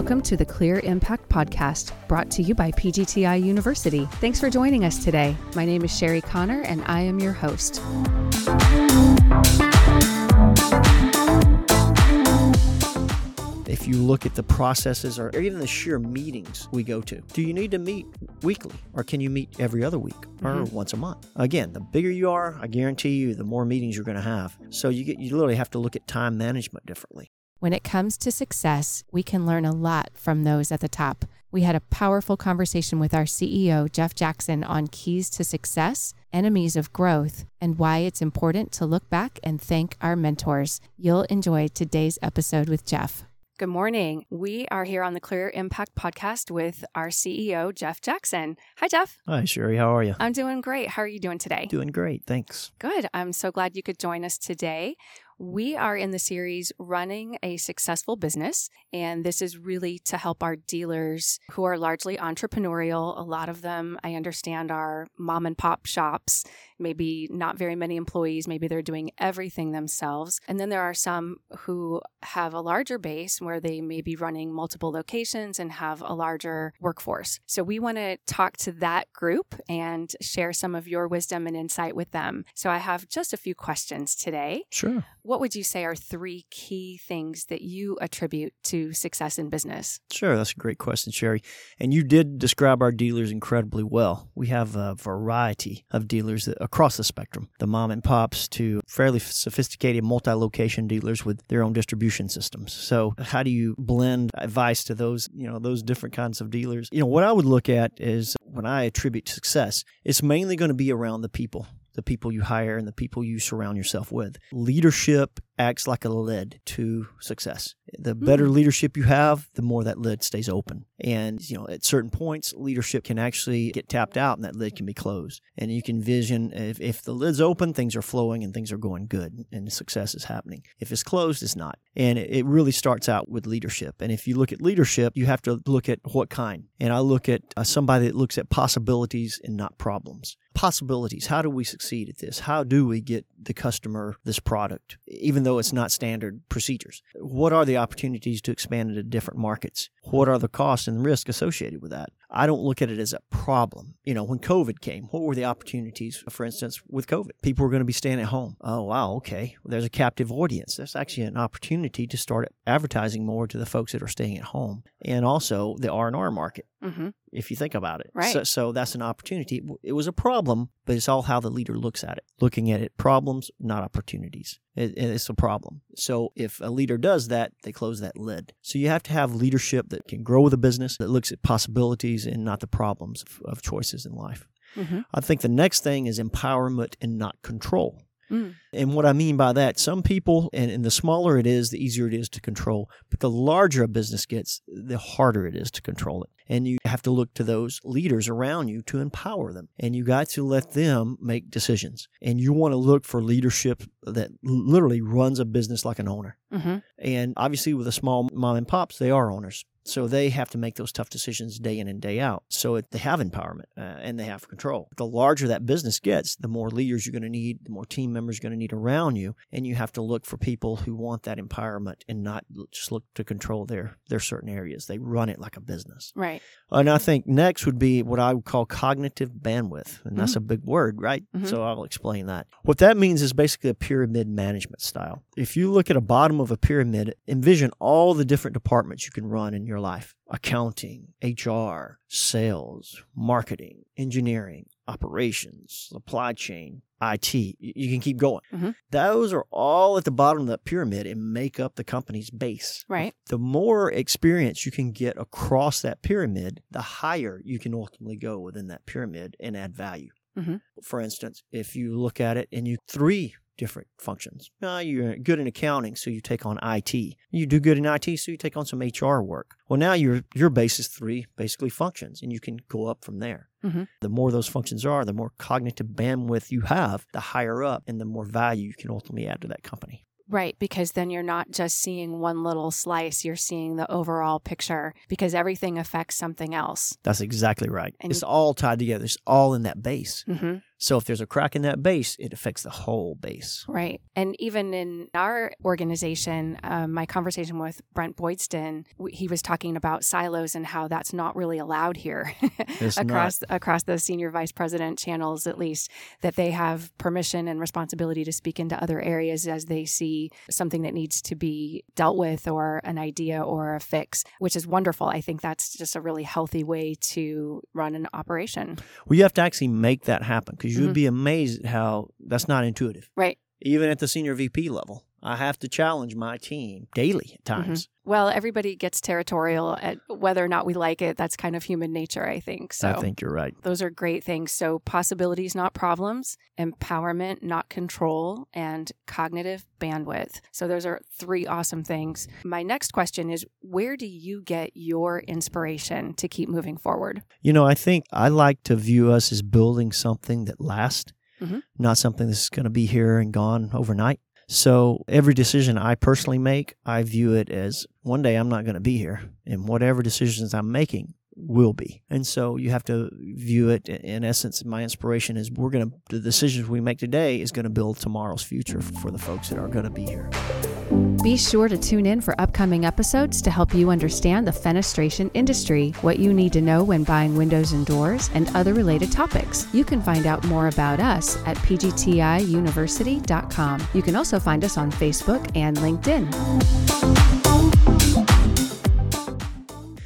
Welcome to the Clear Impact Podcast, brought to you by PGTI University. Thanks for joining us today. My name is Sherry Connor, and I am your host. If you look at the processes or even the sheer meetings we go to, do you need to meet weekly or can you meet every other week or Mhm. once a month? Again, the bigger you are, I guarantee you, the more meetings you're going to have. So you get you literally have to look at time management differently. When it comes to success, we can learn a lot from those at the top. We had a powerful conversation with our CEO, Jeff Jackson, on keys to success, enemies of growth, and why it's important to look back and thank our mentors. You'll enjoy today's episode with Jeff. Good morning. We are here on the Clear Impact podcast with our CEO, Jeff Jackson. Hi, Jeff. Hi, Sherry. How are you? I'm doing great. How are you doing today? Doing great. Thanks. Good. I'm so glad you could join us today. We are in the series Running a Successful Business, and this is really to help our dealers who are largely entrepreneurial. A lot of them, I understand, are mom and pop shops, maybe not very many employees, maybe they're doing everything themselves. And then there are some who have a larger base where they may be running multiple locations and have a larger workforce. So we want to talk to that group and share some of your wisdom and insight with them. So I have just a few questions today. Sure. What would you say are three key things that you attribute to success in business? Sure. That's a great question, Sherry. And you did describe our dealers incredibly well. We have a variety of dealers across the spectrum, the mom and pops to fairly sophisticated multi location dealers with their own distribution systems. So, how do you blend advice to those, you know, those different kinds of dealers? You know, what I would look at is when I attribute success, it's mainly going to be around the people the people you hire and the people you surround yourself with. Leadership acts like a lid to success. The better leadership you have, the more that lid stays open. And, you know, at certain points, leadership can actually get tapped out and that lid can be closed. And you can vision if, if the lid's open, things are flowing and things are going good and success is happening. If it's closed, it's not. And it, it really starts out with leadership. And if you look at leadership, you have to look at what kind. And I look at uh, somebody that looks at possibilities and not problems possibilities. How do we succeed at this? How do we get the customer this product, even though it's not standard procedures? What are the opportunities to expand into different markets? What are the costs and risk associated with that? I don't look at it as a problem. You know, when COVID came, what were the opportunities, for instance, with COVID? People were going to be staying at home. Oh, wow, okay. Well, there's a captive audience. That's actually an opportunity to start advertising more to the folks that are staying at home and also the R&R market Mm-hmm. if you think about it. Right. So, so that's an opportunity. It was a problem, but it's all how the leader looks at it. Looking at it, problems, not opportunities. It, it's a problem. So if a leader does that, they close that lid. So you have to have leadership that can grow with the business, that looks at possibilities and not the problems of, of choices in life. Mm-hmm. I think the next thing is empowerment and not control. Mm. And what I mean by that, some people, and, and the smaller it is, the easier it is to control. But the larger a business gets, the harder it is to control it. And you have to look to those leaders around you to empower them. And you got to let them make decisions. And you want to look for leadership that literally runs a business like an owner. Mm-hmm. And obviously, with the small mom and pops, they are owners. So they have to make those tough decisions day in and day out. So it, they have empowerment uh, and they have control. The larger that business gets, the more leaders you're going to need, the more team members you're going to need around you, and you have to look for people who want that empowerment and not just look to control their their certain areas. They run it like a business. Right. And I think next would be what I would call cognitive bandwidth. And that's a big word, right? Mhm. So I'll explain that. What that means is basically a pyramid management style. If you look at a bottom of a pyramid, envision all the different departments you can run in your life accounting, HR, sales, marketing, engineering, operations, supply chain, IT. You can keep going. Mhm. Those are all at the bottom of that pyramid and make up the company's base Right. the more experience you can get across that pyramid, the higher you can ultimately go within that pyramid and add value. Mhm. For instance, if you look at it and you three different functions. Uh, you're good in accounting, so you take on IT. You do good in IT, so you take on some HR work. Well, now your your base is three basically functions, and you can go up from there. Mhm. The more those functions are, the more cognitive bandwidth you have, the higher up, and the more value you can ultimately add to that company. Right, because then you're not just seeing one little slice, you're seeing the overall picture because everything affects something else. That's exactly right. And it's you- all tied together. It's all in that base. Mm-hmm. So if there's a crack in that base, it affects the whole base. Right. And even in our organization, um, my conversation with Brent Boydston, w- he was talking about silos and how that's not really allowed here across across the senior vice president channels, at least that they have permission and responsibility to speak into other areas as they see something that needs to be dealt with or an idea or a fix, which is wonderful. I think that's just a really healthy way to run an operation. Well, you have to actually make that happen because you Mhm. would be amazed how that's not intuitive. Right. Even at the senior VP level, I have to challenge my team daily at times. Well, everybody gets territorial at whether or not we like it. That's kind of human nature, I think. So I think you're right. those are great things. So possibilities, not problems, empowerment, not control, and cognitive bandwidth. So those are three awesome things. My next question is where do you get your inspiration to keep moving forward? You know, I think I like to view us as building something that lasts, Mhm. not something that's going to be here and gone overnight. So every decision I personally make, I view it as one day I'm not going to be here, and whatever decisions I'm making will be. And so you have to view it in essence. My inspiration is we're going to the decisions we make today is going to build tomorrow's future for the folks that are going to be here. Be sure to tune in for upcoming episodes to help you understand the fenestration industry, what you need to know when buying windows and doors, and other related topics. You can find out more about us at pgtiuniversity.com. You can also find us on Facebook and LinkedIn.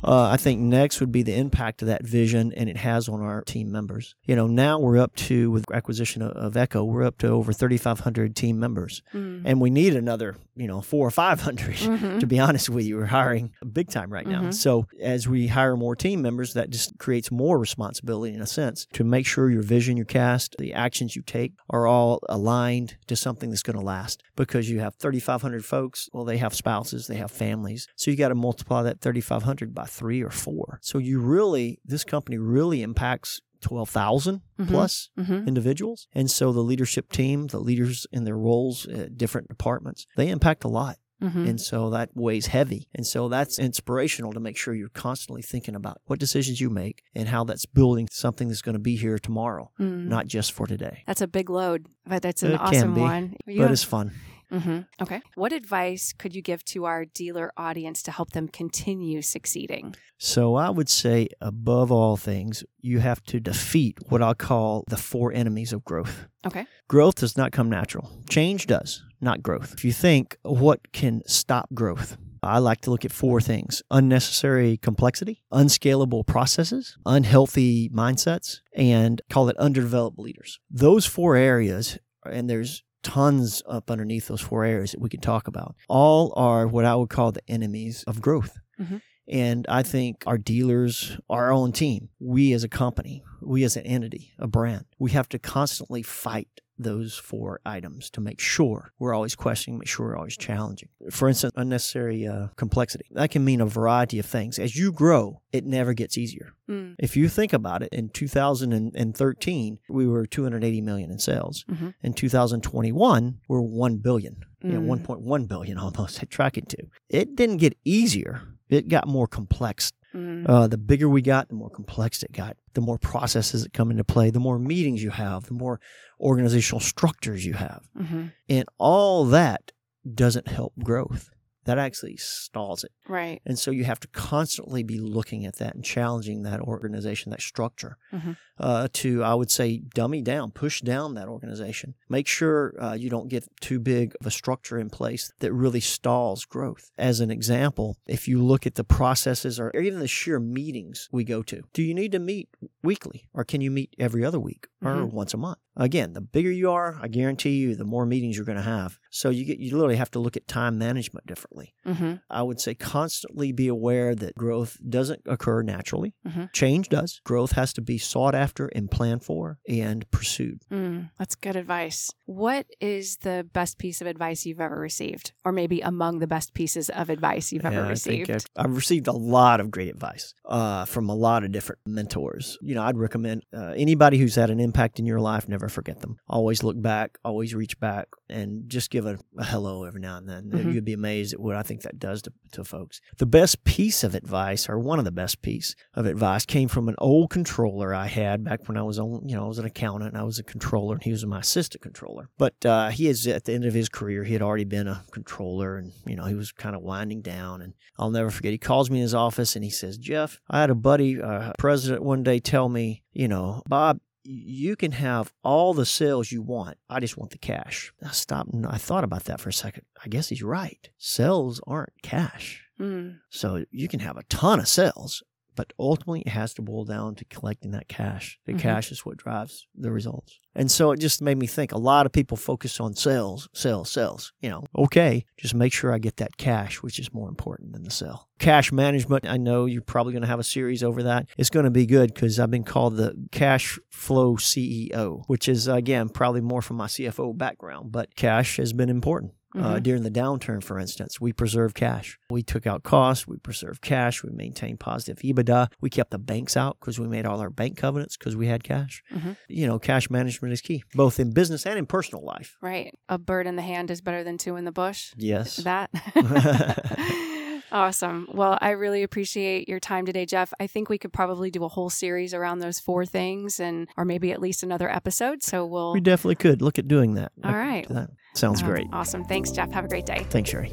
Uh, I think next would be the impact of that vision and it has on our team members. You know, now we're up to, with acquisition of, of Eco, we're up to over 3,500 team members. And we need another, you know, four or 500. Mhm. To be honest with you, we're hiring big time right now. Mhm. So as we hire more team members, that just creates more responsibility in a sense to make sure your vision, your cast, the actions you take are all aligned to something that's going to last. Because you have 3,500 folks, well, they have spouses, they have families. So you got to multiply that 3,500 by three or four. So you really, this company really impacts 12,000 Mhm. plus Mhm. individuals. And so the leadership team, the leaders in their roles at different departments, they impact a lot. Mhm. And so that weighs heavy. And so that's inspirational to make sure you're constantly thinking about what decisions you make and how that's building something that's going to be here tomorrow, Mm. not just for today. That's a big load, but that's an It awesome one. You But it's fun. Mhm. Okay. What advice could you give to our dealer audience to help them continue succeeding? So I would say, above all things, you have to defeat what I call the four enemies of growth. Okay. Growth does not come natural. Change does, not growth. If you think what can stop growth, I like to look at four things unnecessary complexity, unscalable processes, unhealthy mindsets, and call it underdeveloped leaders. Those four areas, and there's tons up underneath those four areas that we can talk about, all are what I would call the enemies of growth. Mhm. And I think our dealers, our own team, we as a company, we as an entity, a brand, we have to constantly fight those four items to make sure we're always questioning, make sure we're always challenging. For instance, unnecessary uh, complexity. That can mean a variety of things. As you grow, it never gets easier. Mm. If you think about it, in 2013, we were 280 million in sales. Mhm. In 2021, we're 1 billion, you know, Mm. 1.1 billion almost at tracking to. It didn't get easier. It got more complex. Mm. Uh, the bigger we got, the more complex it got. The more processes that come into play, the more meetings you have, the more organizational structures you have. Mhm. And all that doesn't help growth. That actually stalls it. Right. And so you have to constantly be looking at that and challenging that organization, that structure, Mhm. uh, to, I would say, dummy down, push down that organization. Make sure uh, you don't get too big of a structure in place that really stalls growth. As an example, if you look at the processes or even the sheer meetings we go to, do you need to meet weekly or can you meet every other week or Mhm. once a month? Again, the bigger you are, I guarantee you, the more meetings you're going to have. So you get you literally have to look at time management differently. hmm I would say constantly be aware that growth doesn't occur naturally. Mhm. Change does. Growth has to be sought after and planned for and pursued. Mm, that's good advice. What is the best piece of advice you've ever received? Or maybe among the best pieces of advice you've ever Yeah, received? I've, I've received a lot of great advice uh, from a lot of different mentors. You know, I'd recommend uh, anybody who's had an impact in your life, never forget them. Always look back, always reach back, and just give a, a hello every now and then. Mhm. You'd be amazed at what I think that does to, to folks. The best piece of advice, or one of the best piece of advice, came from an old controller I had back when I was on, you know, I was an accountant and I was a controller, and he was my assistant controller. But uh, he is at the end of his career, he had already been a controller, and you know, he was kind of winding down. And I'll never forget. He calls me in his office and he says, "Jeff, I had a buddy, uh, president, one day tell me, you know, Bob." You can have all the sales you want. I just want the cash. I stopped and I thought about that for a second. I guess he's right. Sales aren't cash. Mm. So you can have a ton of sales, but ultimately it has to boil down to collecting that cash. The Mhm. cash is what drives the results. And so it just made me think a lot of people focus on sales, sales, sales. You know, okay, just make sure I get that cash, which is more important than the sale. Cash management, I know you're probably going to have a series over that. It's going to be good because I've been called the cash flow CEO, which is, again, probably more from my CFO background, but cash has been important. Uh, Mhm. during the downturn, for instance, we preserved cash. We took out costs. We preserved cash. We maintained positive EBITDA. We kept the banks out because we made all our bank covenants because we had cash. Mhm. You know, cash management is key, both in business and in personal life. Right. A bird in the hand is better than two in the bush. Yes. That. awesome. Well, I really appreciate your time today, Jeff. I think we could probably do a whole series around those four things and or maybe at least another episode. So we'll we definitely could look at doing that. All right. That sounds Uh, great. Awesome. Thanks, Jeff. Have a great day. Thanks, Sherry.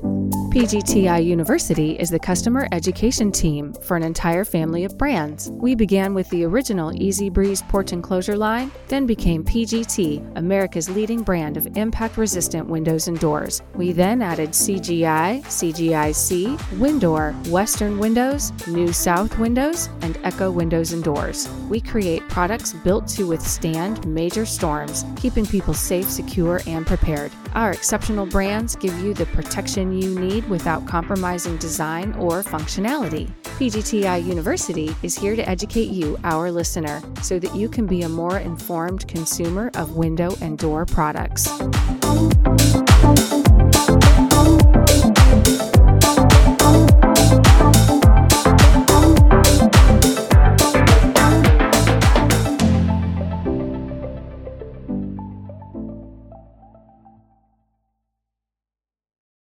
PGTI University is the customer education team for an entire family of brands. We began with the original Eze-Breeze porch enclosure line, then became PGT, America's leading brand of impact resistant windows and doors. We then added CGI, CGIC, WinDoor, Western Windows, New South Windows, and Eco Windows and Doors. We create products built to withstand major storms, keeping people safe, secure, and prepared. Our exceptional brands give you the protection you need without compromising design or functionality. PGTI University is here to educate you, our listener, so that you can be a more informed consumer of window and door products.